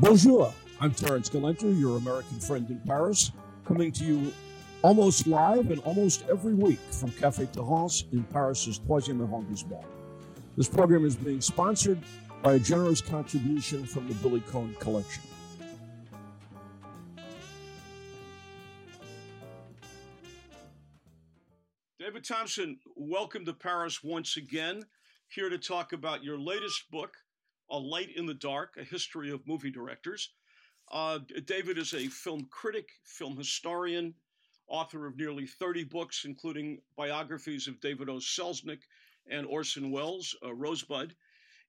Bonjour, I'm Terrance Gelenter, your American friend in Paris, coming to you almost live and almost every week from Café Terrance in Paris's Troisième arrondissement. This program is being sponsored by a generous contribution from the Billy Cohn Collection. David Thomson, welcome to Paris once again. Here to talk about your latest book, A Light in the Dark A History of Movie Directors. Uh, David is a film critic, film historian, author of nearly 30 books, including biographies of David O. Selznick and Orson Welles, uh, Rosebud,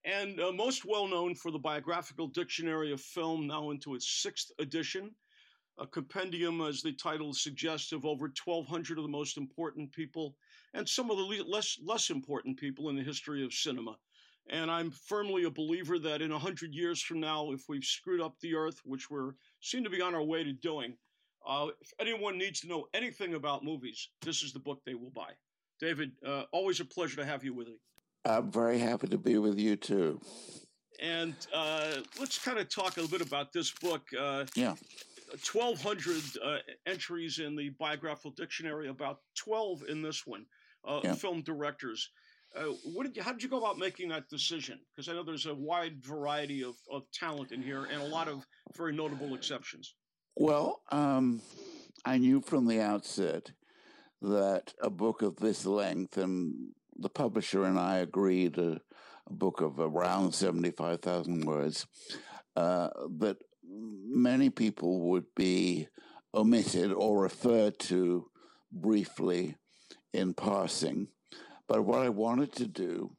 and uh, most well known for the Biographical Dictionary of Film, now into its sixth edition, a compendium, as the title suggests, of over 1,200 of the most important people and some of the less less important people in the history of cinema. And I'm firmly a believer that in 100 years from now, if we've screwed up the earth, which we're seem to be on our way to doing, uh, if anyone needs to know anything about movies, this is the book they will buy. David, uh, always a pleasure to have you with me. I'm very happy to be with you too. And uh, let's kind of talk a little bit about this book. Uh, yeah. 1,200 uh, entries in the biographical dictionary, about 12 in this one, uh, yeah. film directors. Uh, what did you, how did you go about making that decision? Because I know there's a wide variety of, of talent in here and a lot of very notable exceptions. Well, um, I knew from the outset that a book of this length, and the publisher and I agreed a, a book of around 75,000 words, uh, that many people would be omitted or referred to briefly in passing. But what I wanted to do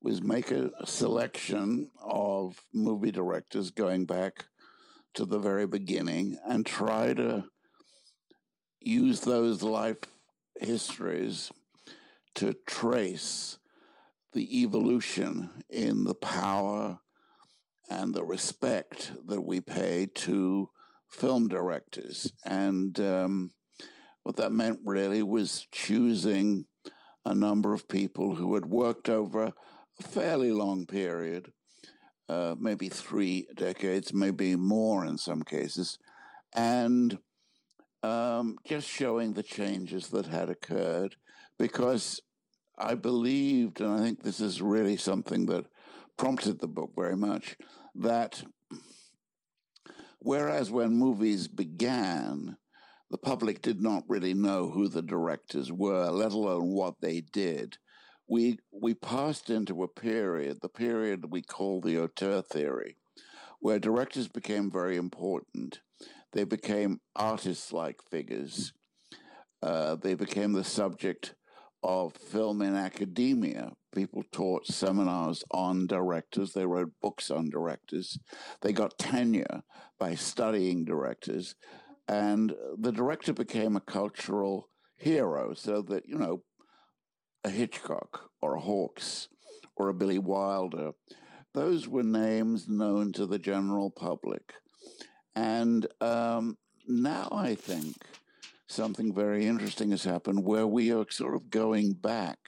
was make a selection of movie directors going back to the very beginning and try to use those life histories to trace the evolution in the power and the respect that we pay to film directors. And um, what that meant really was choosing a number of people who had worked over a fairly long period, uh, maybe three decades, maybe more in some cases, and um, just showing the changes that had occurred because I believed, and I think this is really something that prompted the book very much, that whereas when movies began, the public did not really know who the directors were, let alone what they did. We we passed into a period, the period we call the auteur theory, where directors became very important. They became artist-like figures. Uh, they became the subject of film in academia. People taught seminars on directors. They wrote books on directors. They got tenure by studying directors. And the director became a cultural hero so that, you know, a Hitchcock or a Hawks or a Billy Wilder, those were names known to the general public. And um, now I think something very interesting has happened where we are sort of going back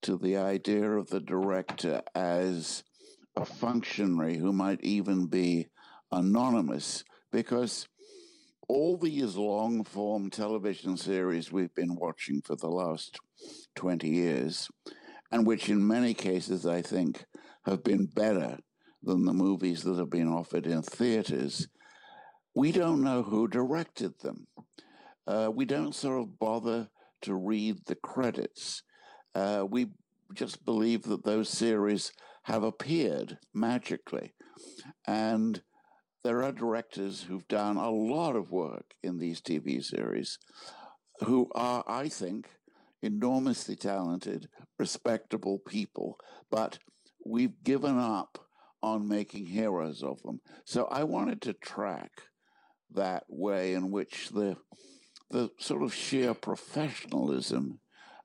to the idea of the director as a functionary who might even be anonymous because all these long form television series we've been watching for the last 20 years, and which in many cases I think have been better than the movies that have been offered in theaters, we don't know who directed them uh, we don't sort of bother to read the credits. Uh, we just believe that those series have appeared magically. And there are directors who've done a lot of work in these TV series who are, I think, enormously talented, respectable people, but we've given up on making heroes of them. So I wanted to track that way in which the the sort of sheer professionalism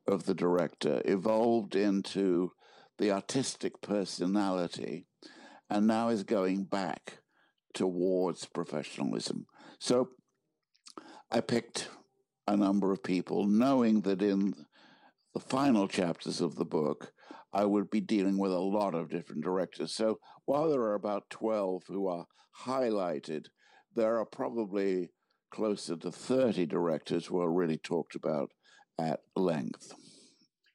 of the director evolved into the artistic personality and now is going back towards professionalism. So I picked a number of people, knowing that in the final chapters of the book, I would be dealing with a lot of different directors. So while there are about 12 who are highlighted, there are probably closer to 30 directors who are really talked about at length.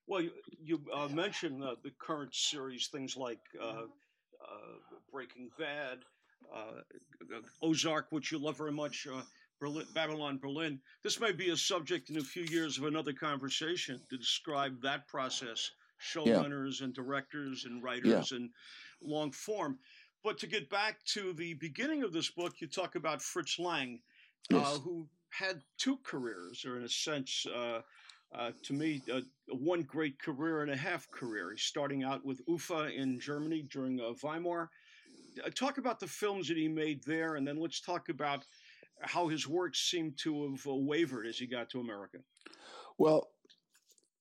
Well, you, you uh, mentioned uh, the current series, things like uh, uh Breaking Bad, Ozark, which you love very much, uh, Berlin, Babylon Berlin. This may be a subject in a few years of another conversation to describe that process, showrunners yeah. and directors and writers yeah. and long form. But to get back to the beginning of this book, you talk about Fritz Lang, yes. who had two careers, or in a sense, uh, uh, to me, uh, one great career and a half career. He's starting out with UFA in Germany during uh, Weimar. Uh, talk about the films that he made there, and then let's talk about how his work seemed to have uh, wavered as he got to America. Well,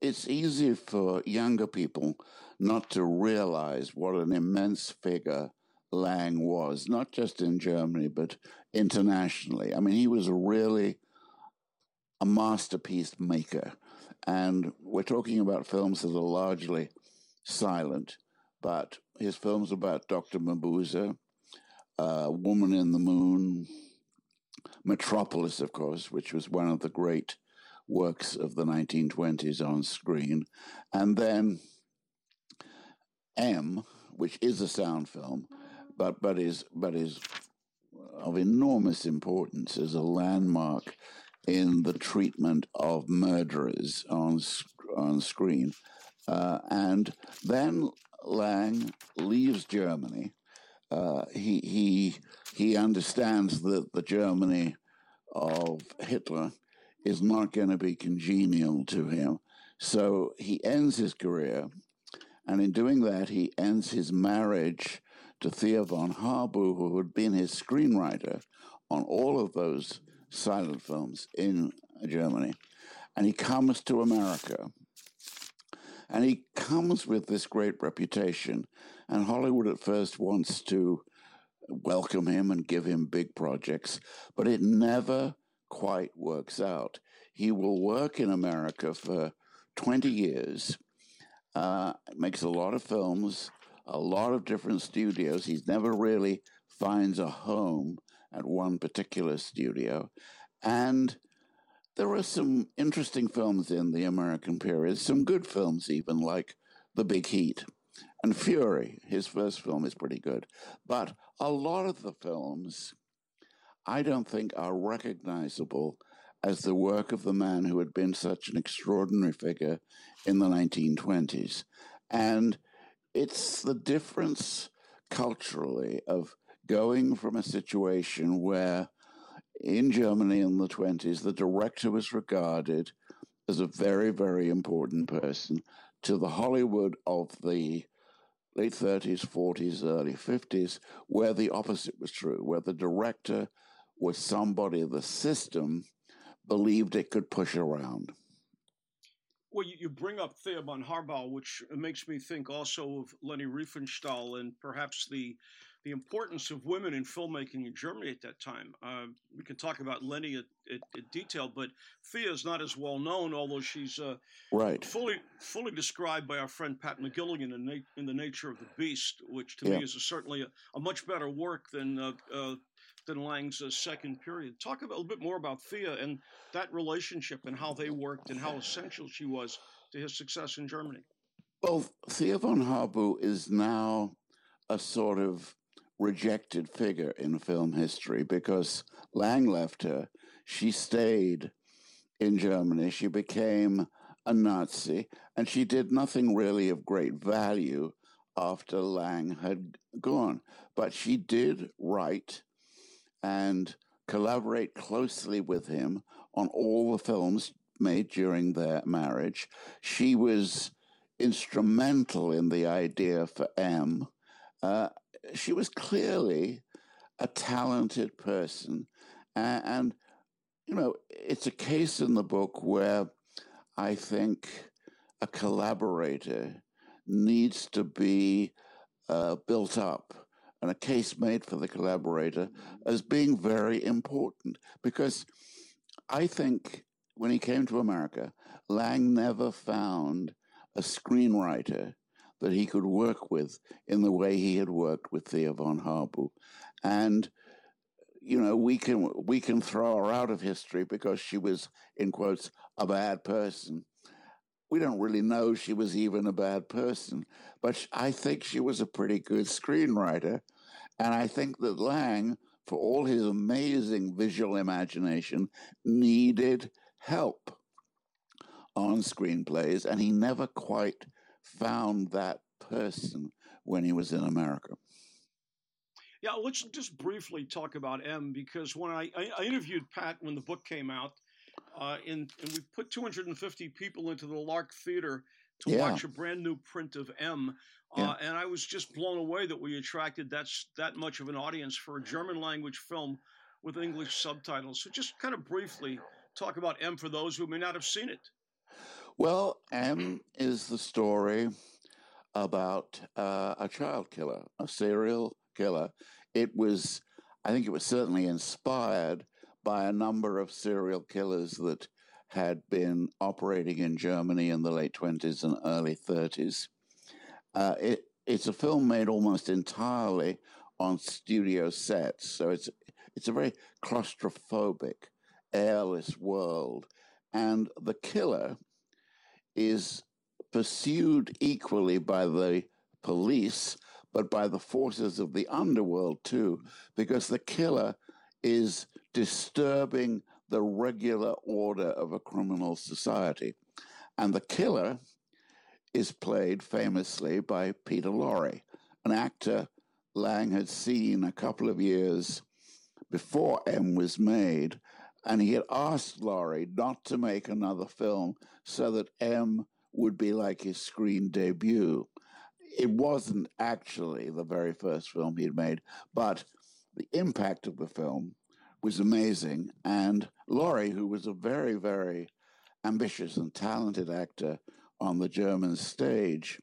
it's easy for younger people not to realize what an immense figure Lang was, not just in Germany, but internationally. I mean, he was really a masterpiece maker. And we're talking about films that are largely silent, but his films about Dr. Mabuse, uh, Woman in the Moon, Metropolis, of course, which was one of the great works of the 1920s on screen, and then M, which is a sound film, but but is but is of enormous importance as a landmark in the treatment of murderers on on screen. Uh, and then Lang leaves Germany. Uh, he he he understands that the Germany of Hitler is not going to be congenial to him. So he ends his career, and in doing that, he ends his marriage to Thea von Harbou, who had been his screenwriter on all of those silent films in Germany. And he comes to America. And he comes with this great reputation. And Hollywood at first wants to welcome him and give him big projects, but it never quite works out. He will work in America for 20 years, uh, makes a lot of films, a lot of different studios. He's never really finds a home at one particular studio. And there are some interesting films in the American period, some good films, even like The Big Heat. And Fury, his first film, is pretty good. But a lot of the films, I don't think, are recognizable as the work of the man who had been such an extraordinary figure in the 1920s. And it's the difference culturally of going from a situation where in Germany in the 20s, the director was regarded as a very, very important person to the Hollywood of the late 30s, 40s, early 50s, where the opposite was true, where the director was somebody the system believed it could push around. Well, you, bring up Thea von Harbou, which makes me think also of Leni Riefenstahl and perhaps the the importance of women in filmmaking in Germany at that time. Uh, we can talk about Leni in detail, but Thea is not as well known, although she's uh, right fully fully described by our friend Pat McGilligan in, na- in the Nature of the Beast, which to yeah. me is a, certainly a, a, much better work than uh, uh than Lang's uh, second period. Talk a little bit more about Thea and that relationship and how they worked and how essential she was to his success in Germany. Well, Thea von Harbou is now a sort of rejected figure in film history because Lang left her. She stayed in Germany. She became a Nazi, and she did nothing really of great value after Lang had gone. But she did write and collaborate closely with him on all the films made during their marriage. She was instrumental in the idea for M. Uh, she was clearly a talented person. And, and, you know, it's a case in the book where I think a collaborator needs to be uh, built up and a case made for the collaborator as being very important because I think when he came to America, Lang never found a screenwriter that he could work with in the way he had worked with Thea von Harbou. And you know, we can we can throw her out of history because she was, in quotes, a bad person. We don't really know she was even a bad person, but I think she was a pretty good screenwriter, and I think that Lang, for all his amazing visual imagination, needed help on screenplays, and he never quite found that person when he was in America. Yeah, let's just briefly talk about M because when I, I interviewed Pat when the book came out, uh, and, and we put 250 people into the Lark Theater to yeah. watch a brand new print of M. Uh, yeah. And I was just blown away that we attracted that, that much of an audience for a German language film with English subtitles. So, just kind of briefly talk about M for those who may not have seen it. Well, M is the story about uh, a child killer, a serial killer. It was, I think it was certainly inspired by a number of serial killers that had been operating in Germany in the late 20s and early 30s. Uh, it, it's a film made almost entirely on studio sets, so it's it's a very claustrophobic, airless world, and the killer is pursued equally by the police but by the forces of the underworld too, because the killer is disturbing the regular order of a criminal society. And the killer is played famously by Peter Lorre, an actor Lang had seen a couple of years before M was made, and he had asked Lorre not to make another film so that M would be like his screen debut it wasn't actually the very first film he'd made, but the impact of the film was amazing. And Lorre, who was a very, very ambitious and talented actor on the German stage,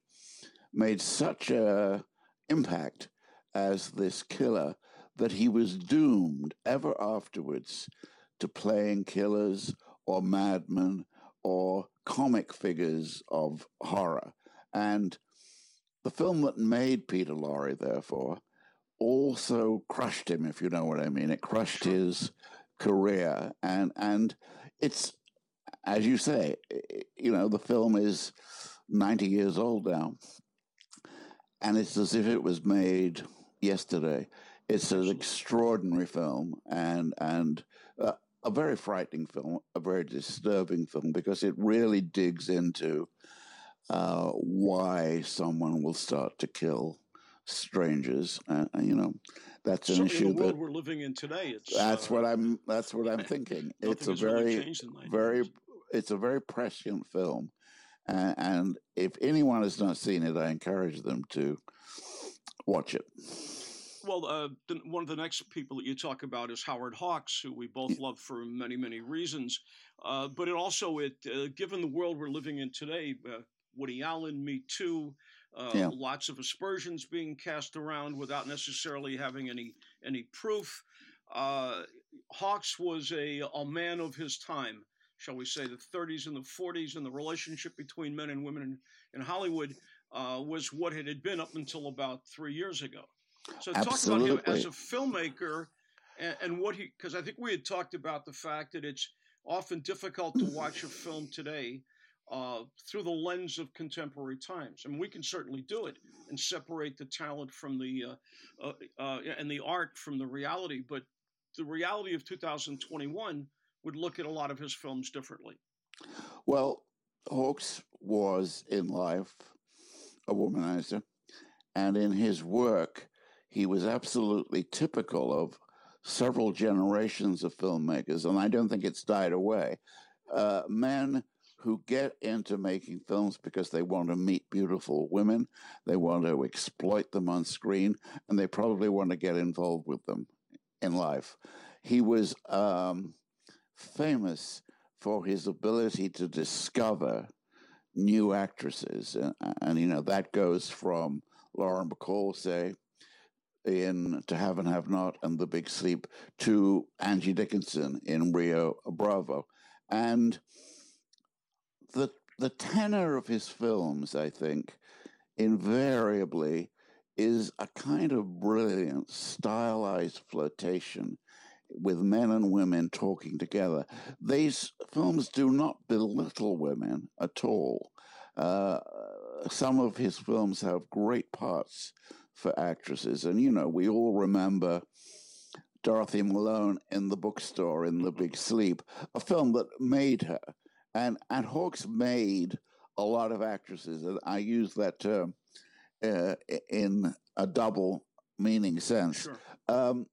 made such a impact as this killer that he was doomed ever afterwards to playing killers or madmen or comic figures of horror. And the film that made Peter Lorre, therefore, also crushed him, if you know what I mean. It crushed his career, and and it's as you say, you know, the film is ninety years old now, and it's as if it was made yesterday. It's an extraordinary film, and and uh, a very frightening film, a very disturbing film because it really digs into uh, why someone will start to kill strangers. Uh, you know, that's an issue that we're living in today. that's uh, what I'm. That's what I'm thinking. it's a very, really very. It's a very prescient film, and, and if anyone has not seen it, I encourage them to watch it. Well, uh, the, one of the next people that you talk about is Howard Hawks, who we both love for many, many reasons. Uh, but it also, it uh, given the world we're living in today, uh, Woody Allen, Me Too. Uh, yeah. Lots of aspersions being cast around without necessarily having any any proof. Uh, Hawks was a a man of his time, shall we say, the 30s and the 40s, and the relationship between men and women in, in Hollywood uh, was what it had been up until about three years ago. So Absolutely. talk about him as a filmmaker and, and what he, because I think we had talked about the fact that it's often difficult to watch a film today uh, through the lens of contemporary times. I mean, we can certainly do it and separate the talent from the uh, uh, uh and the art from the reality. But the reality of 2021 would look at a lot of his films differently. Well, Hawks was in life a womanizer, and in his work, he was absolutely typical of several generations of filmmakers, and I don't think it's died away. Uh, men who get into making films because they want to meet beautiful women, they want to exploit them on screen, and they probably want to get involved with them in life. He was um, famous for his ability to discover new actresses, and, and you know that goes from Lauren Bacall, say, in To Have and Have Not and The Big Sleep, to Angie Dickinson in Rio Bravo, and the the tenor of his films, I think, invariably is a kind of brilliant, stylized flirtation with men and women talking together. These films do not belittle women at all. Uh, some of his films have great parts for actresses, and you know, we all remember Dorothy Malone in the bookstore in The Big Sleep, a film that made her. And, and Hawks made a lot of actresses, and I use that term uh, in a double meaning sense. Sure. Um,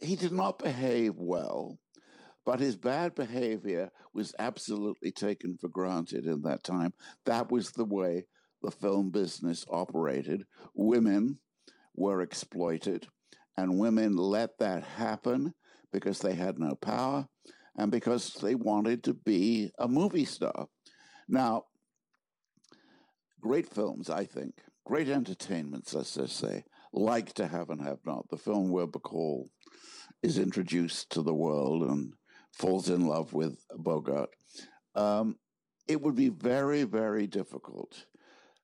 he did not behave well, but his bad behavior was absolutely taken for granted in that time. That was the way the film business operated. Women were exploited, and women let that happen because they had no power and because they wanted to be a movie star. Now, great films, I think, great entertainments, let's just say, like To Have and Have Not, the film where Bacall is introduced to the world and falls in love with Bogart. Um, it would be very, very difficult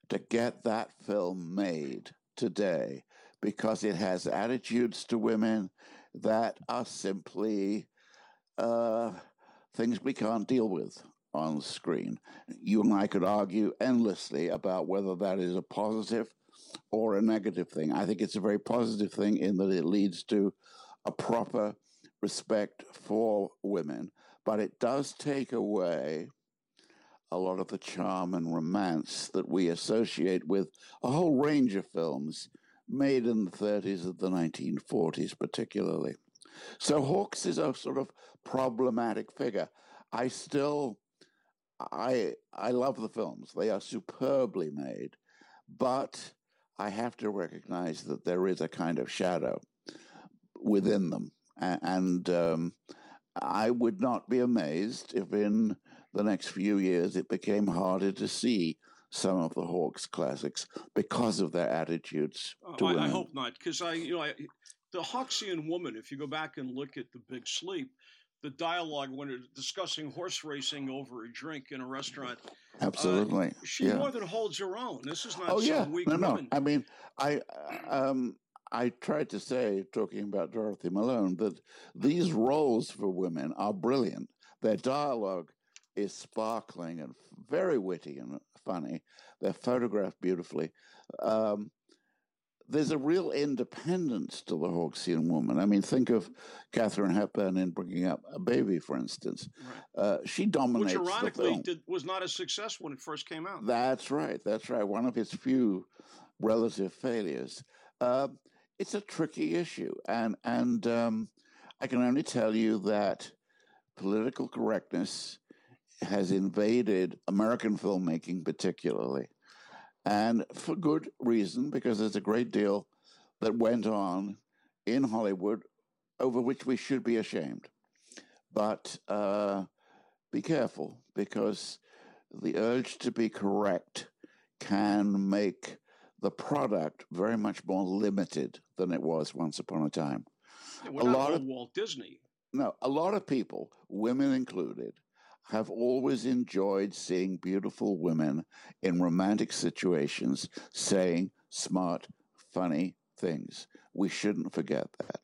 to get that film made today because it has attitudes to women that are simply uh, things we can't deal with on screen. You and I could argue endlessly about whether that is a positive or a negative thing. I think it's a very positive thing in that it leads to a proper respect for women, but it does take away a lot of the charm and romance that we associate with a whole range of films made in the 30s and the 1940s, particularly. So Hawks is a sort of problematic figure. I still, I I love the films. They are superbly made, but I have to recognize that there is a kind of shadow within them, and um, I would not be amazed if in the next few years it became harder to see some of the Hawks classics because of their attitudes. Uh, I, I, hope not, because I, you know, I, the Hawksian woman. If you go back and look at the Big Sleep, the dialogue when they're discussing horse racing over a drink in a restaurant. Uh, Absolutely, uh, she yeah. more than holds her own. This is not oh, some yeah. weak no, woman. No, I mean, I um, I tried to say, talking about Dorothy Malone, that these roles for women are brilliant. Their dialogue is sparkling and very witty and funny. They're photographed beautifully. Um, there's a real independence to the Hawksian woman. I mean, think of Katharine Hepburn in bringing up a baby, for instance. Right. Uh, she dominates. Which ironically did, was not a success when it first came out. That's right. That's right. One of his few relative failures. Uh, it's a tricky issue, and and um, I can only tell you that political correctness has invaded American filmmaking, particularly and for good reason, because there's a great deal that went on in Hollywood over which we should be ashamed. But uh, be careful, because the urge to be correct can make the product very much more limited than it was once upon a time. Yeah, a lot of Walt Disney. No, a lot of people, women included, have always enjoyed seeing beautiful women in romantic situations saying smart, funny things. We shouldn't forget that.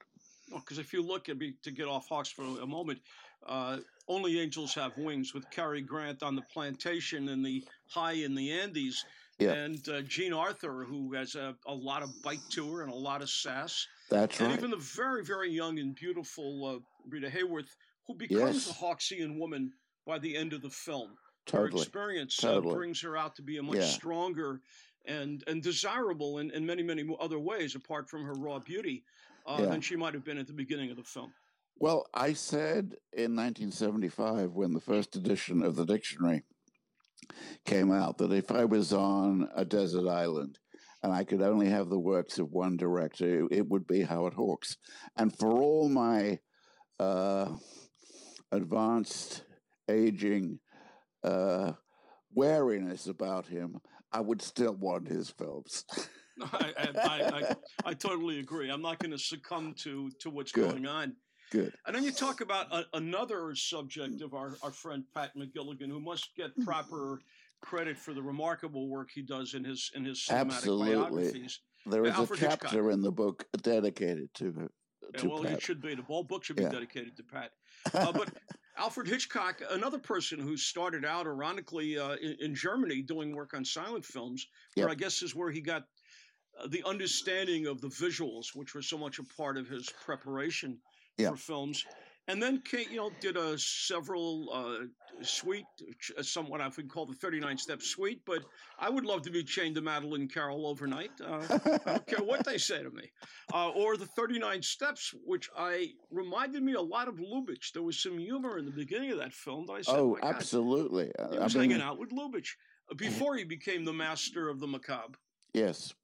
Because if you look at me to get off Hawks for a moment, uh, Only Angels Have Wings with Cary Grant on the plantation in the high in the Andes, yeah. and uh, Jean Arthur, who has a, a, lot of bite to her and a lot of sass. That's and right. even the very, very young and beautiful uh, Rita Hayworth, who becomes yes. a Hawksian woman by the end of the film. Totally. Her experience totally. uh, brings her out to be a much yeah. stronger and and desirable in, in many many other ways apart from her raw beauty uh, Yeah. than she might have been at the beginning of the film. Well, I said in 1975, when the first edition of the dictionary came out, that if I was on a desert island and I could only have the works of one director, it, it would be Howard Hawks. And for all my uh, advanced aging uh, wariness about him, I would still want his films. I, I, I, I, totally agree. I'm not going to succumb to to what's Good. going on. Good. And then you talk about a, another subject of our, our friend Pat McGilligan, who must get proper credit for the remarkable work he does in his in his cinematic Absolutely. biographies. There is Alfred a chapter Hitchcock. in the book dedicated to her. Yeah, well, Pat. it should be. The whole book should be Yeah. dedicated to Pat. Uh, but Alfred Hitchcock, another person who started out, ironically, uh, in, in Germany doing work on silent films, where. I guess is where he got uh, the understanding of the visuals, which were so much a part of his preparation for films. And then, Kate, you know, did a several uh, suite, uh, somewhat I would call the 39 step suite, but I would love to be chained to Madeleine Carroll overnight. Uh, I don't care what they say to me. Uh, or the 39 Steps, which I reminded me a lot of Lubitsch. There was some humor in the beginning of that film that I said, oh, my God, absolutely. he I was mean, hanging out with Lubitsch uh, before he became the master of the macabre. Yes.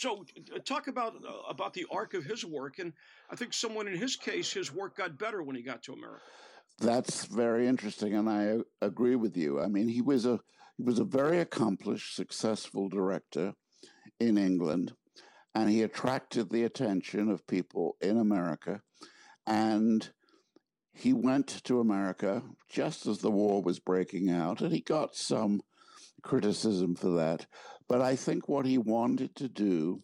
So, uh, talk about uh, about the arc of his work, and I think someone in his case, his work got better when he got to America. That's very interesting, and I uh, agree with you. I mean, he was a he was a very accomplished, successful director in England, and he attracted the attention of people in America. And he went to America just as the war was breaking out, and he got some criticism for that. But I think what he wanted to do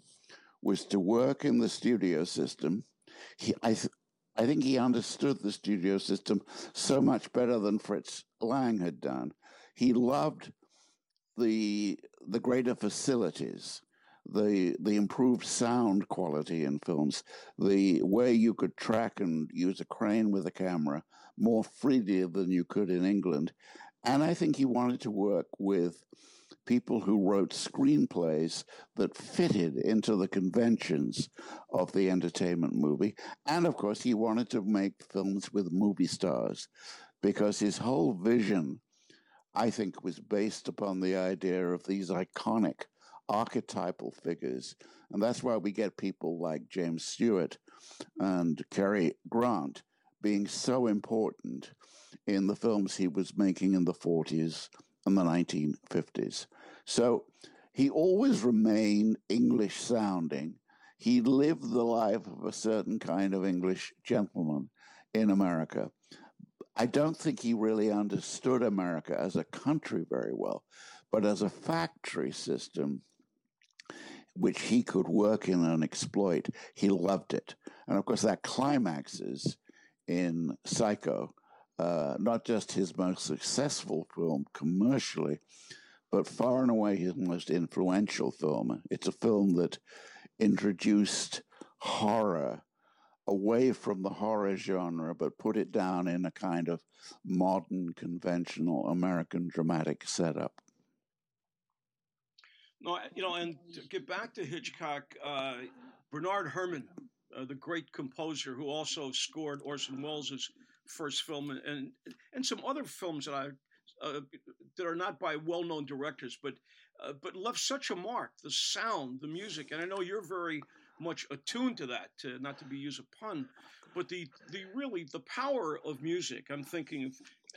was to work in the studio system. He, I, th- I think he understood the studio system so much better than Fritz Lang had done. He loved the the greater facilities, the the improved sound quality in films, the way you could track and use a crane with a camera more freely than you could in England. And I think he wanted to work with people who wrote screenplays that fitted into the conventions of the entertainment movie. And of course, he wanted to make films with movie stars because his whole vision, I think, was based upon the idea of these iconic archetypal figures. And that's why we get people like James Stewart and Cary Grant being so important in the films he was making in the 40s and the 1950s. So he always remained English sounding. He lived the life of a certain kind of English gentleman in America. I don't think he really understood America as a country very well, but as a factory system, which he could work in and exploit, he loved it. And of course, that climaxes in Psycho, uh, not just his most successful film commercially, but far and away his most influential film. It's a film that introduced horror away from the horror genre, but put it down in a kind of modern, conventional American dramatic setup. No, you know, and to get back to Hitchcock, uh, Bernard Herrmann, uh, the great composer who also scored Orson Welles' first film, and, and and some other films that I uh, that are not by well-known directors, but uh, but left such a mark. The sound, the music, and I know you're very much attuned to that. To, not to be used a pun, but the the really the power of music. I'm thinking of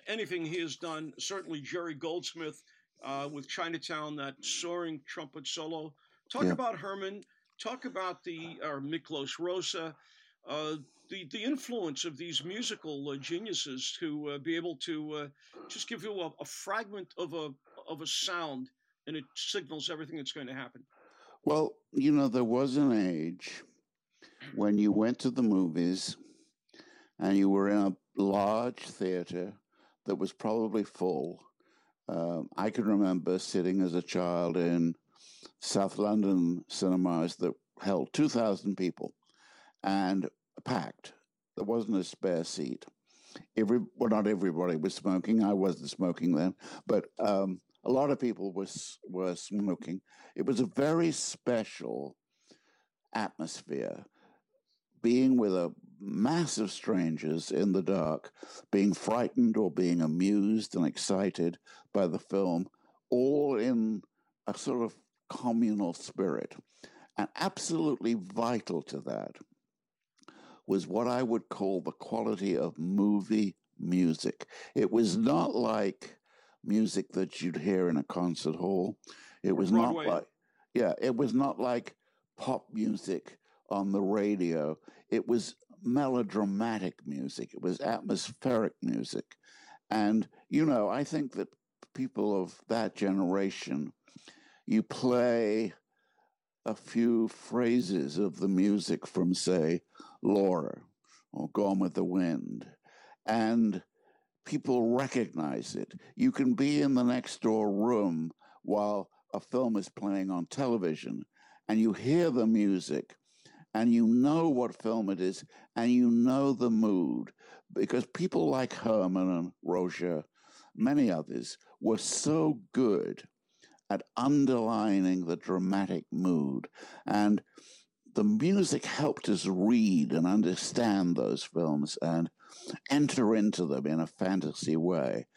anything he has done. Certainly Jerry Goldsmith uh, with Chinatown, that soaring trumpet solo. Talk Yeah. about Herrmann. Talk about the or Miklós Rózsa. The, the influence of these musical uh, geniuses to uh, be able to uh, just give you a, a fragment of a of a sound and it signals everything that's going to happen. Well, you know, there was an age when you went to the movies and you were in a large theater that was probably full. Um, I can remember sitting as a child in South London cinemas that held 2,000 people and packed. There wasn't a spare seat. Every well, not everybody was smoking. I wasn't smoking then, but um, a lot of people was were smoking. It was a very special atmosphere. Being with a mass of strangers in the dark, being frightened or being amused and excited by the film, all in a sort of communal spirit. And absolutely vital to that was what I would call the quality of movie music. It was mm-hmm. not like music that you'd hear in a concert hall. It was Broadway. not like, yeah, it was not like pop music on the radio. It was melodramatic music. It was atmospheric music. And, you know, I think that people of that generation, you play a few phrases of the music from, say, Laura or Gone with the Wind, and people recognize it. You can be in the next door room while a film is playing on television and you hear the music and you know what film it is and you know the mood because people like Herrmann and Roger, many others, were so good at underlining the dramatic mood. And the music helped us read and understand those films and enter into them in a fantasy way.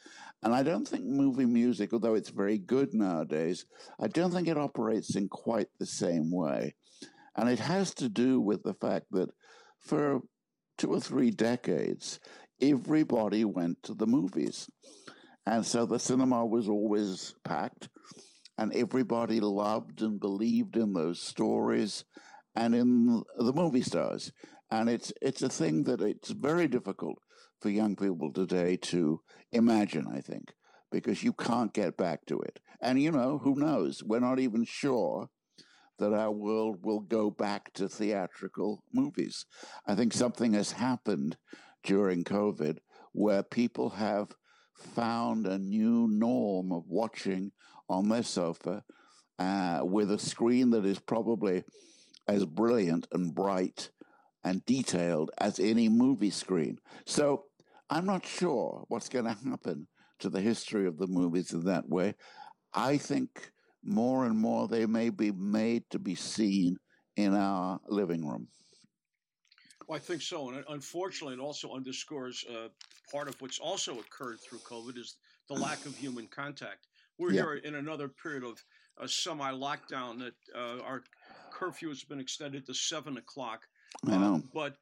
And I don't think movie music, although it's very good nowadays, I don't think it operates in quite the same way. And it has to do with the fact that for two or three decades, everybody went to the movies. And so the cinema was always packed, and everybody loved and believed in those stories and in the movie stars. And it's it's a thing that it's very difficult for young people today to imagine, I think, because you can't get back to it. And you know, who knows? We're not even sure that our world will go back to theatrical movies. I think something has happened during COVID where people have found a new norm of watching on their sofa uh, with a screen that is probably as brilliant and bright and detailed as any movie screen. So I'm not sure what's going to happen to the history of the movies in that way. I think more and more they may be made to be seen in our living room. Well, I think so, and unfortunately, it also underscores uh, part of what's also occurred through COVID is the lack of human contact. We're yeah. here in another period of a semi-lockdown that uh, our curfew has been extended to seven o'clock. I know, uh, but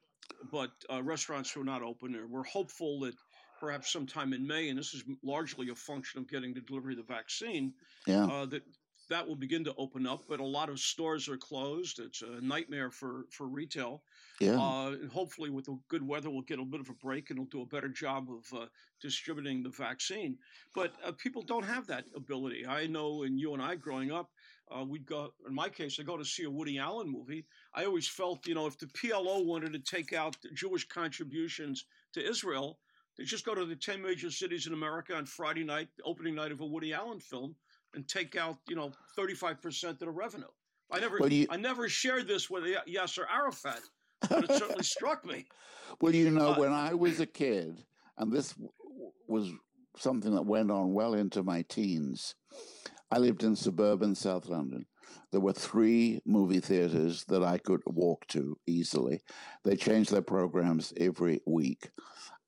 but uh, restaurants are not open. We're hopeful that perhaps sometime in May, and this is largely a function of getting the delivery of the vaccine, yeah. Uh, that that will begin to open up. But a lot of stores are closed. It's a nightmare for for retail. Yeah. Uh, and hopefully, with the good weather, we'll get a bit of a break and we'll do a better job of uh, distributing the vaccine. But uh, people don't have that ability. I know, in you and I growing up, uh, we'd go. In my case, I go to see a Woody Allen movie. I always felt, you know, if the PLO wanted to take out Jewish contributions to Israel, they just go to the ten major cities in America on Friday night, the opening night of a Woody Allen film, and take out, you know, thirty-five percent of the revenue. I never, you, I never shared this with Yasser Arafat, but it certainly struck me. Well, you know, uh, when I was a kid, and this was something that went on well into my teens. I lived in suburban South London. There were three movie theaters that I could walk to easily. They changed their programs every week.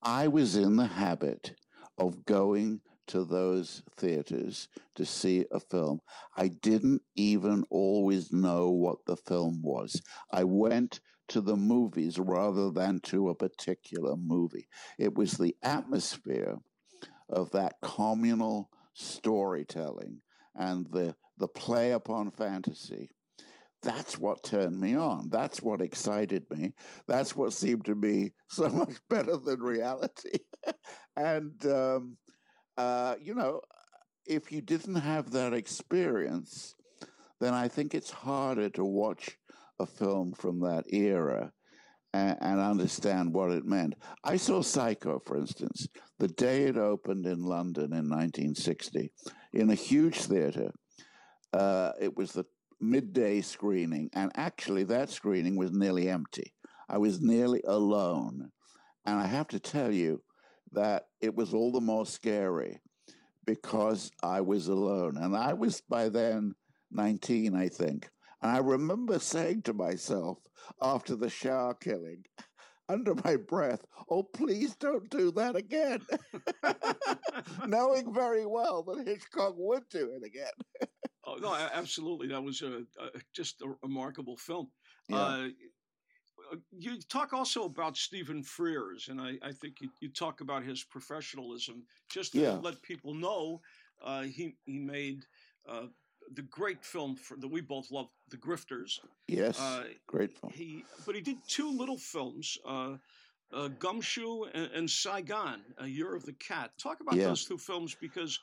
I was in the habit of going to those theaters to see a film. I didn't even always know what the film was. I went to the movies rather than to a particular movie. It was the atmosphere of that communal storytelling and the the play upon fantasy. That's what turned me on. That's what excited me. That's what seemed to be so much better than reality. And um, uh, you know if you didn't have that experience then i think it's harder to watch a film from that era and, and understand what it meant. I saw Psycho, for instance, the day it opened in London in 1960 in a huge theater. Uh, it was the midday screening, and actually, that screening was nearly empty. I was nearly alone. And I have to tell you that it was all the more scary because I was alone. And I was by then 19, I think. And I remember saying to myself after the shower killing, under my breath, oh, please don't do that again. Knowing very well that Hitchcock would do it again. oh, no, absolutely. That was a, a just a remarkable film. Yeah. Uh, you talk also about Stephen Frears, and I, I think you, you, talk about his professionalism. Just to yeah. let people know, uh, he he made uh, the great film for, that we both love, The Grifters. Yes, uh, great film. He, but he did two little films. Uh, uh, Gumshoe and, and, Saigon, A Year of the Cat. Talk about Yeah. those two films because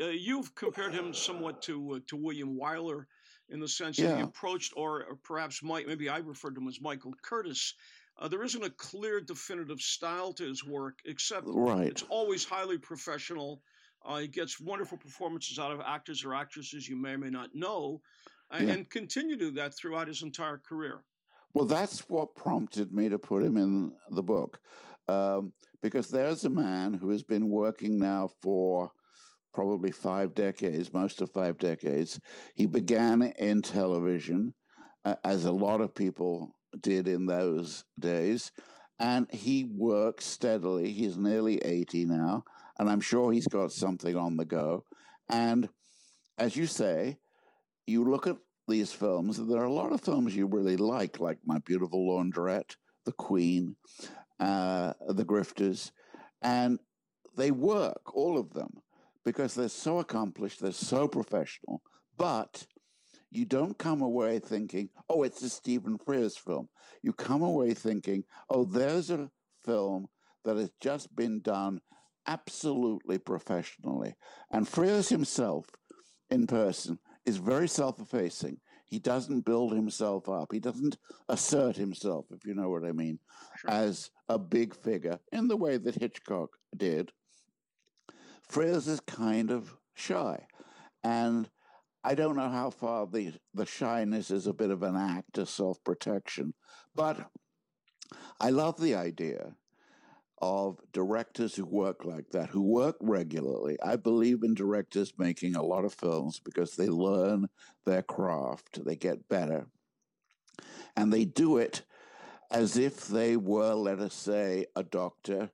uh, you've compared him somewhat to uh, to William Wyler in the sense that he approached, or, or perhaps Mike, maybe I referred to him as Michael Curtiz. Uh, there isn't a clear, definitive style to his work, except Right. it's always highly professional. Uh, he gets wonderful performances out of actors or actresses you may or may not know, uh, Yeah. and continue to do that throughout his entire career. Well, that's what prompted me to put him in the book. Um, because there's a man who has been working now for probably five decades, most of five decades. He began in television, uh, as a lot of people did in those days, and he works steadily. He's nearly 80 now, and I'm sure he's got something on the go. And as you say, you look at these films, there are a lot of films you really like, like My Beautiful Laundrette, The Queen, uh, The Grifters, and they work, all of them, because they're so accomplished, they're so professional, but you don't come away thinking, oh, it's a Stephen Frears film. You come away thinking, oh, there's a film that has just been done absolutely professionally. And Frears himself, in person, is very self effacing. He doesn't build himself up, he doesn't assert himself, if you know what I mean, Sure. as a big figure in the way that Hitchcock did. Frears is kind of shy. And I don't know how far the, the shyness is a bit of an act of self protection, but I love the idea of directors who work like that, who work regularly. I believe in directors making a lot of films because they learn their craft, they get better, and they do it as if they were, let us say, a doctor,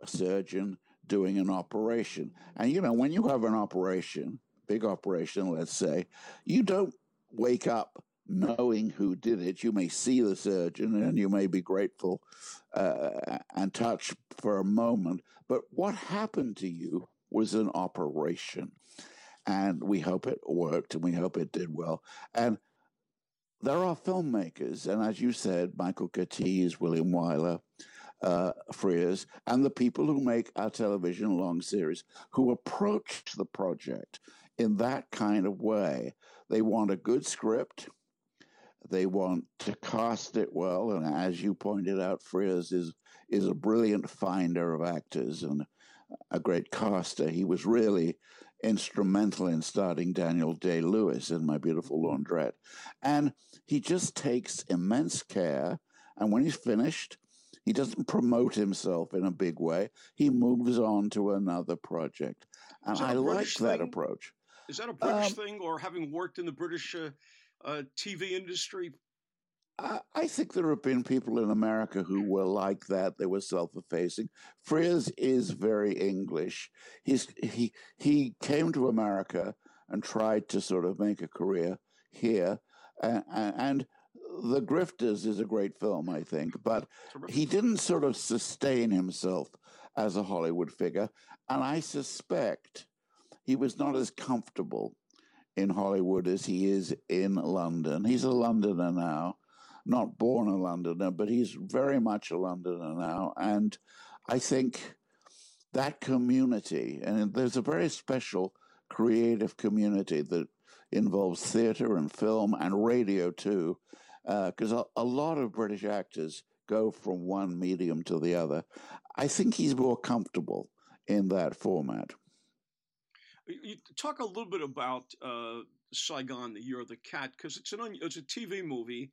a surgeon doing an operation. And you know, when you have an operation, big operation, let's say, you don't wake up knowing who did it. You may see the surgeon and you may be grateful uh, and touched for a moment, but what happened to you was an operation. And we hope it worked and we hope it did well. And there are filmmakers, and as you said, Michael Curtiz, William Wyler, uh, Frears, and the people who make our television long series who approach the project in that kind of way. They want a good script. They want to cast it well, and as you pointed out, Frears is is a brilliant finder of actors and a great caster. He was really instrumental in starting Daniel Day Lewis in My Beautiful Laundrette, and he just takes immense care. And when he's finished, he doesn't promote himself in a big way. He moves on to another project, and I like that approach. Is that a British Um, thing, or having worked in the British uh, uh, TV industry? I, I think there have been people in America who were like that. They were self-effacing. Frears is very English. He's he he came to America and tried to sort of make a career here, and, and the Grifters is a great film, I think, but he didn't sort of sustain himself as a Hollywood figure, and I suspect he was not as comfortable in Hollywood as he is in London. He's a Londoner now, not born a Londoner, but he's very much a Londoner now, and I think that community, and there's a very special creative community that involves theater and film and radio too, uh, because a, a lot of British actors go from one medium to the other. I think he's more comfortable in that format. You talk a little bit about uh, Saigon, the Year of the Cat, because it's an it's a TV movie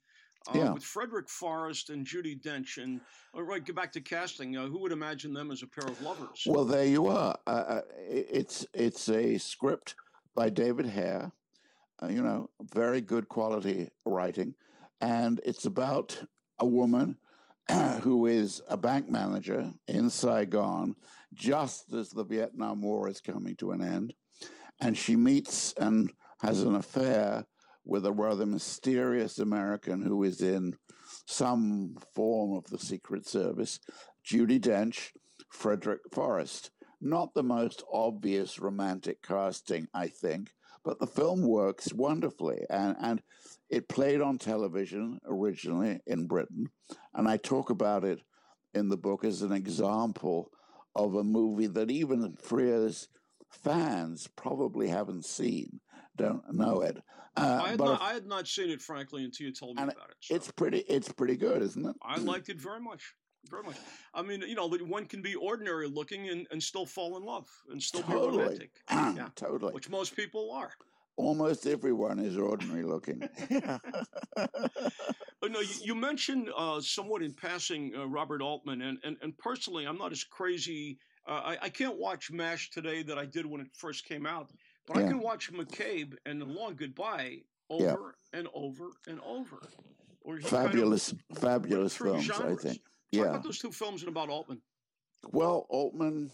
uh, Yeah. with Frederick Forrest and Judi Dench. And all right, get back to casting. Uh, who would imagine them as a pair of lovers? Well, there you are. Uh, uh, it's it's a script by David Hare. Uh, you know, very good quality writing, and it's about a woman who is a bank manager in Saigon just as the Vietnam War is coming to an end, and she meets and has an affair with a rather mysterious American who is in some form of the Secret Service, Judi Dench, Frederick Forrest. Not the most obvious romantic casting, I think, but the film works wonderfully. And, and it played on television originally in Britain. And I talk about it in the book as an example of a movie that even Frears fans probably haven't seen, don't know it. Uh, I, had not, if, I, had not, seen it, frankly, until you told me about it. So. It's pretty. It's pretty good, isn't it? I liked it very much. Very much. I mean, you know, one can be ordinary looking and, and still fall in love and still totally. be romantic. yeah, totally. Which most people are. Almost everyone is ordinary looking. no, you, you mentioned uh, somewhat in passing uh, Robert Altman, and, and, and personally, I'm not as crazy. Uh, I, I can't watch MASH today that I did when it first came out, but yeah. I can watch McCabe and The Long Goodbye over yeah. and over and over. Fabulous, kind of fabulous films, genres. I think. Talk yeah. about those two films and about Altman. Well, Altman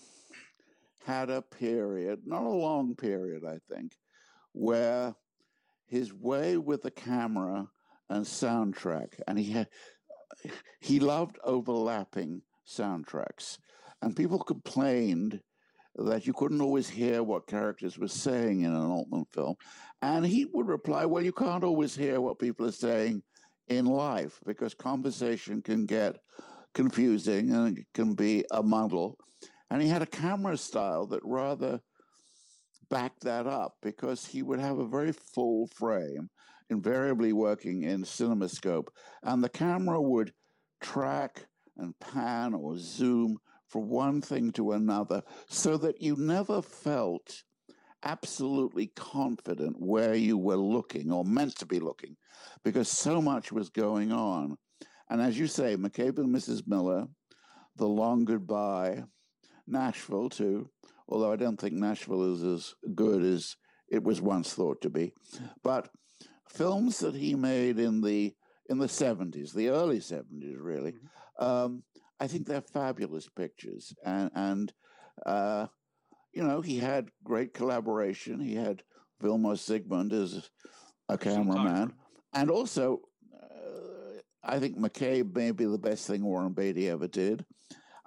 had a period, not a long period, I think, where his way with the camera and soundtrack, and he had he loved overlapping soundtracks, and people complained that you couldn't always hear what characters were saying in an Altman film, and he would reply, "Well, you can't always hear what people are saying in life because conversation can get confusing and it can be a muddle. And he had a camera style that rather backed that up because he would have a very full frame, invariably working in CinemaScope, and the camera would track and pan or zoom from one thing to another so that you never felt absolutely confident where you were looking or meant to be looking because so much was going on. And as you say, McCabe and Mrs. Miller, The Long Goodbye, Nashville too, although I don't think Nashville is as good as it was once thought to be. But films that he made in the in the seventies, the early seventies, really, mm-hmm. um, I think they're fabulous pictures. And and uh, you know, he had great collaboration. He had Vilmos Zsigmond as a cameraman, and also I think McCabe may be the best thing Warren Beatty ever did.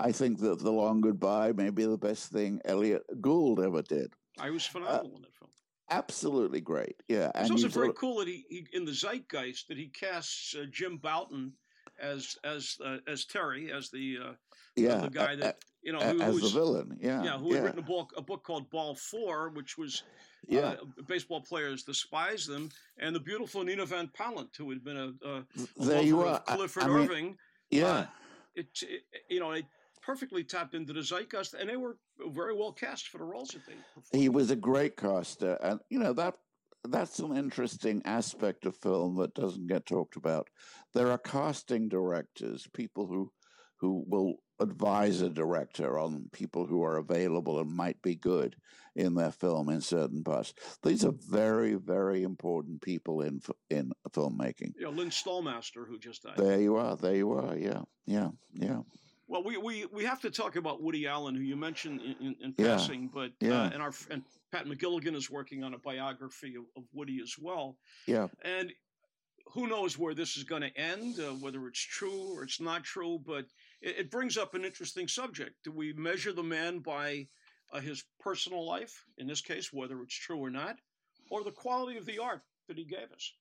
I think that The Long Goodbye may be the best thing Elliott Gould ever did. I was phenomenal uh, in that film. Absolutely great. Yeah. It's also very cool that he, he, in the zeitgeist, that he casts uh, Jim Bouton as as uh, as Terry, as the uh, yeah the guy that you know who, as who was, the villain. Yeah. Yeah. Who had written a book a book called Ball Four, which was yeah. Uh, baseball players despise them, and the beautiful Nina Van Pallandt, who had been a, a, there you are. Clifford I, I Irving. Mean, yeah, uh, it, it, you know it perfectly tapped into the zeitgeist, and they were very well cast for the roles that they. Performed. He was a great caster, and you know that that's an interesting aspect of film that doesn't get talked about. There are casting directors, people who who will advise a director on people who are available and might be good in their film in certain parts. These are very, very important people in in filmmaking. Yeah, Lynn Stalmaster, who just died. There you are. There you are. Yeah, yeah, yeah. Well, we, we, we have to talk about Woody Allen, who you mentioned in, in, in yeah. passing, but uh, yeah. Uh, and our and Pat McGilligan is working on a biography of, of Woody as well. Yeah, and who knows where this is going to end, uh, whether it's true or it's not true, but it, it, brings up an interesting subject. Do we measure the man by uh, his personal life, in this case, whether it's true or not, or the quality of the art that he gave us?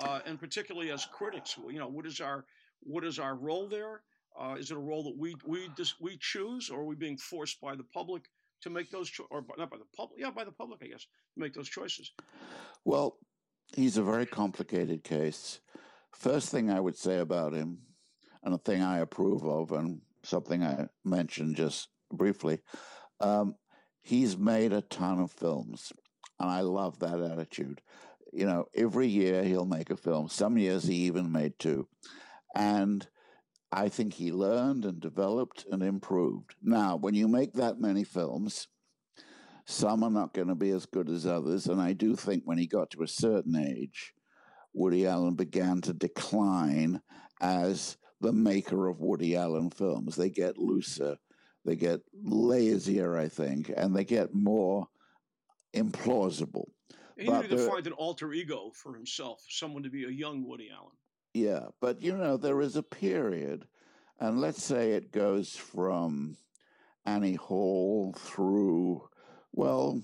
Uh, and particularly as critics, you know, what is our what is our role there? Uh, is it a role that we we dis- we choose, or are we being forced by the public to make those, cho- or by, not by the public, yeah, by the public, I guess, to make those choices? Well, he's a very complicated case. First thing I would say about him, and a thing I approve of, and something I mentioned just briefly, um, he's made a ton of films, and I love that attitude. You know, every year he'll make a film. Some years he even made two. And I think he learned and developed and improved. Now, when you make that many films, some are not going to be as good as others. And I do think when he got to a certain age, Woody Allen began to decline as the maker of Woody Allen films. They get looser, they get lazier, I think, and they get more implausible. He needed to find an alter ego for himself, someone to be a young Woody Allen. Yeah, but you know, there is a period, and let's say it goes from Annie Hall through well,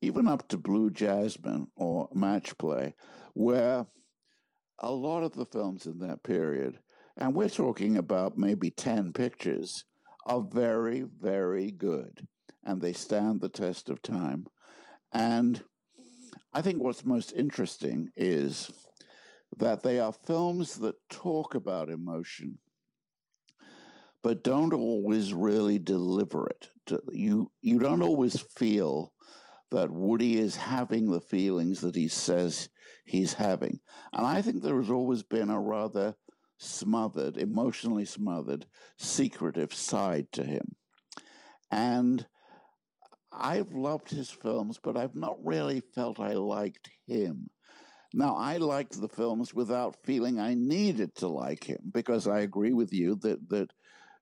even up to Blue Jasmine or Match Play, where a lot of the films in that period and we're talking about maybe 10 pictures, are very, very good. And they stand the test of time. And I think what's most interesting is that they are films that talk about emotion, but don't always really deliver it. You, you don't always feel that Woody is having the feelings that he says he's having. And I think there has always been a rather smothered, emotionally smothered, secretive side to him. And I've loved his films, but I've not really felt I liked him. Now, I liked the films without feeling I needed to like him because I agree with you that, that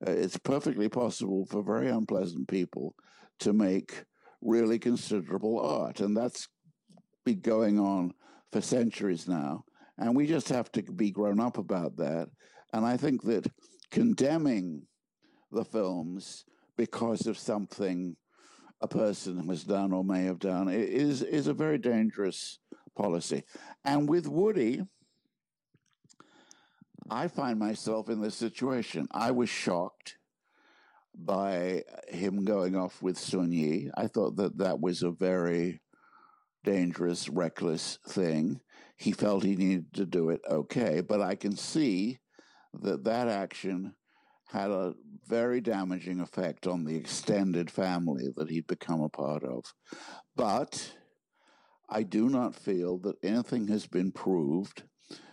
uh, it's perfectly possible for very unpleasant people to make really considerable art. And that's been going on for centuries now. And we just have to be grown up about that. And I think that condemning the films because of something a person has done or may have done is is a very dangerous policy. And with Woody, I find myself in this situation. I was shocked by him going off with Soon-Yi. I thought that that was a very dangerous, reckless thing. He felt he needed to do it, okay, but I can see that that action had a very damaging effect on the extended family that he'd become a part of. But I do not feel that anything has been proved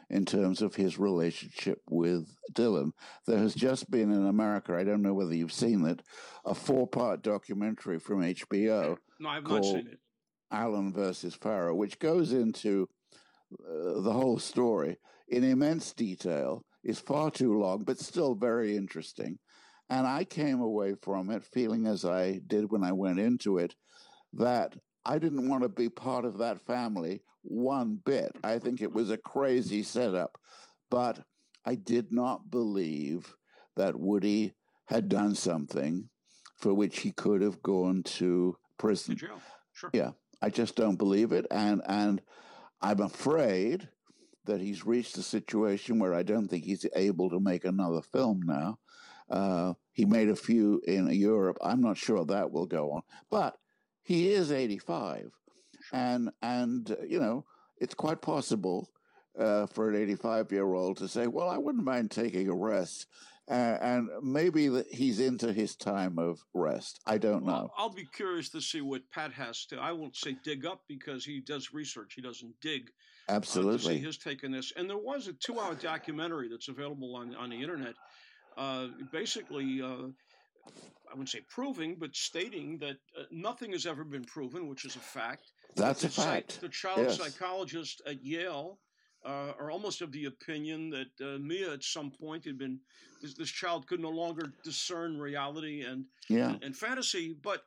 in terms of his relationship with Dylan. There has just been in America, I don't know whether you've seen it, a four part documentary from HBO. No, I've not seen it. Allen versus Farrow, which goes into uh, the whole story in immense detail, is far too long, but still very interesting. And I came away from it feeling, as I did when I went into it, that I didn't want to be part of that family one bit. I think it was a crazy setup. But I did not believe that Woody had done something for which he could have gone to prison. To sure. Yeah. I just don't believe it. And and I'm afraid that he's reached a situation where I don't think he's able to make another film now. Uh, he made a few in Europe. I'm not sure that will go on, but he is 85, and and uh, you know it's quite possible uh, for an 85 year old to say, "Well, I wouldn't mind taking a rest." Uh, and maybe that he's into his time of rest. I don't well, know. I'll be curious to see what Pat has to. I won't say dig up because he does research. He doesn't dig. Absolutely. Uh, to see his take on this. And there was a two-hour documentary that's available on on the internet, uh, basically. I wouldn't say proving, but stating that uh, nothing has ever been proven, which is a fact. That's a fact. The child yes. psychologist at Yale uh, are almost of the opinion that uh, Mia at some point had been this, this, child could no longer discern reality and yeah. and, and fantasy, but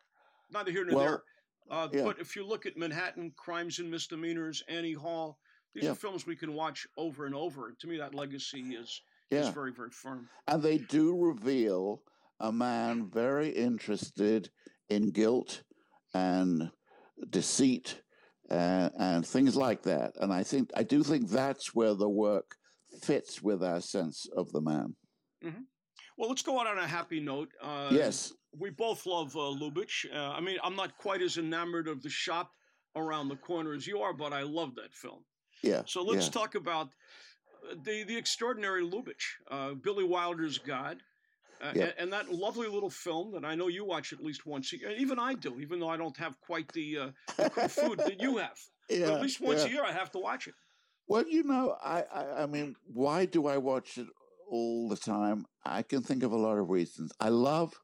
neither here nor well, there. Uh, yeah. But if you look at Manhattan Crimes and Misdemeanors, Annie Hall, these yeah. are films we can watch over and over. To me, that legacy is yeah. is very very firm. And they do reveal a man very interested in guilt and deceit and, and things like that. And I think I do think that's where the work fits with our sense of the man. Mm-hmm. Well, let's go out on a happy note. Uh, yes, we both love uh, Lubitsch. Uh, I mean, I'm not quite as enamored of the shop around the corner as you are, but I love that film. Yeah. So let's yeah. talk about uh, the the extraordinary Lubitsch, uh, Billy Wilder's God. Uh, and, and, that lovely little film that I know you watch at least once, a year, even I do, even though I don't have quite the, uh, the food that you have. Yeah, but at least once yeah. a year, I have to watch it. Well, you know, I, I, I mean, why do I watch it all the time? I can think of a lot of reasons. I love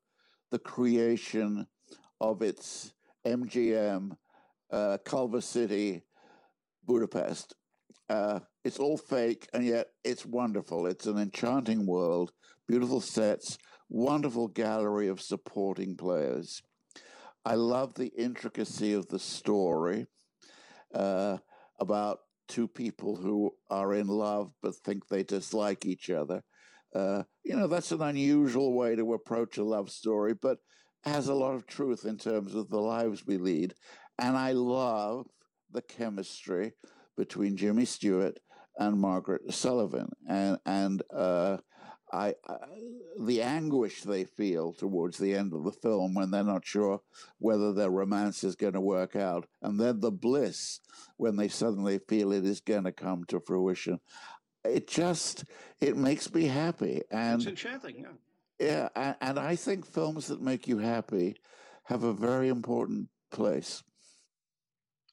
the creation of its MGM, uh, Culver City, Budapest. Uh, it's all fake, and yet it's wonderful. It's an enchanting world beautiful sets, wonderful gallery of supporting players. I love the intricacy of the story uh, about two people who are in love but think they dislike each other. Uh, you know, that's an unusual way to approach a love story, but has a lot of truth in terms of the lives we lead. And I love the chemistry between Jimmy Stewart and Margaret Sullavan. And, and uh, I, I, the anguish they feel towards the end of the film when they're not sure whether their romance is going to work out, and then the bliss when they suddenly feel it is going to come to fruition. It just it makes me happy, and it's enchanting. Yeah, yeah, and, and I think films that make you happy have a very important place.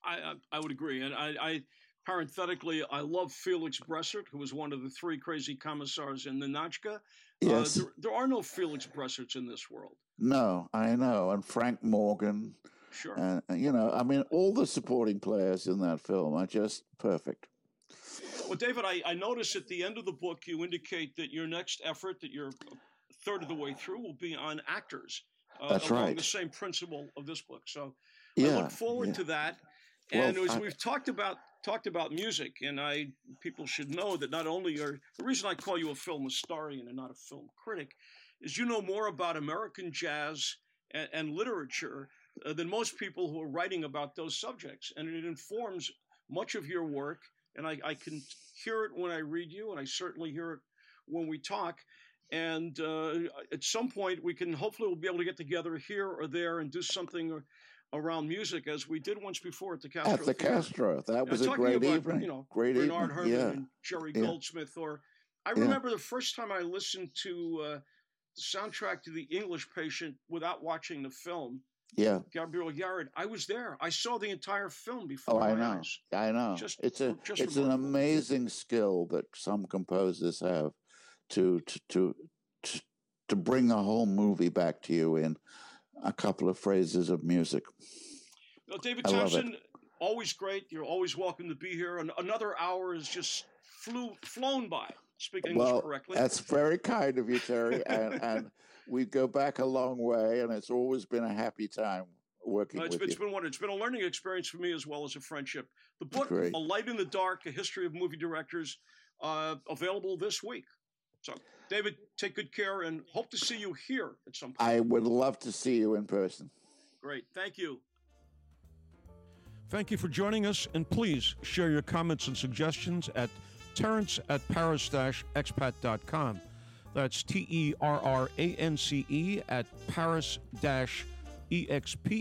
I I, I would agree, and I, I parenthetically, I love Felix Bressart, who was one of the three crazy commissars in the Uh, Yes. Uh, there, there, are no Felix Bressarts in this world. No, I know. And Frank Morgan. Sure. And, you know, I mean, all the supporting players in that film are just perfect. Well, David, I, I notice at the end of the book you indicate that your next effort, that you're a third of the way through, will be on actors. Uh, That's along right. The same principle of this book. So yeah, I look forward yeah. to that. And well, as I, we've talked about talked about music, and I people should know that not only are the reason I call you a film historian and not a film critic is you know more about American jazz and, and literature uh, than most people who are writing about those subjects, and it informs much of your work. And I, I can hear it when I read you, and I certainly hear it when we talk. And uh, at some point, we can hopefully we'll be able to get together here or there and do something. Or, around music as we did once before at the Castro. At the Theater. Castro, that was now, a great about, evening. You know, great Bernard evening. Herrmann yeah. and Jerry yeah. Goldsmith. Or I remember yeah. the first time I listened to uh, the soundtrack to The English Patient without watching the film. Yeah, Gabriel Yared. I was there. I saw the entire film before. Oh, I know. Eyes. I know. Just, it's a just it's an amazing skill that some composers have to to to to, to bring a whole movie back to you in a couple of phrases of music. Well, David Thomson, always great. You're always welcome to be here. And another hour is just flew flown by. Speaking well, English correctly. That's very kind of you, Terry. and, and we go back a long way, and it's always been a happy time working no, it's, with it's you. been one. It's been a learning experience for me as well as a friendship. The book, Great. "A Light in the Dark: A History of Movie Directors," uh, available this week. So, David, take good care, and hope to see you here at some point. I would love to see you in person. Great, thank you. Thank you for joining us, and please share your comments and suggestions at terrance at paris-expat.com. That's T E R R A N C E at paris expat.com.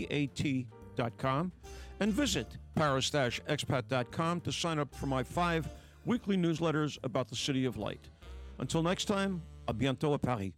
And visit paris expat.com to sign up for my five weekly newsletters about the City of Light. Until next time, à bientôt à Paris.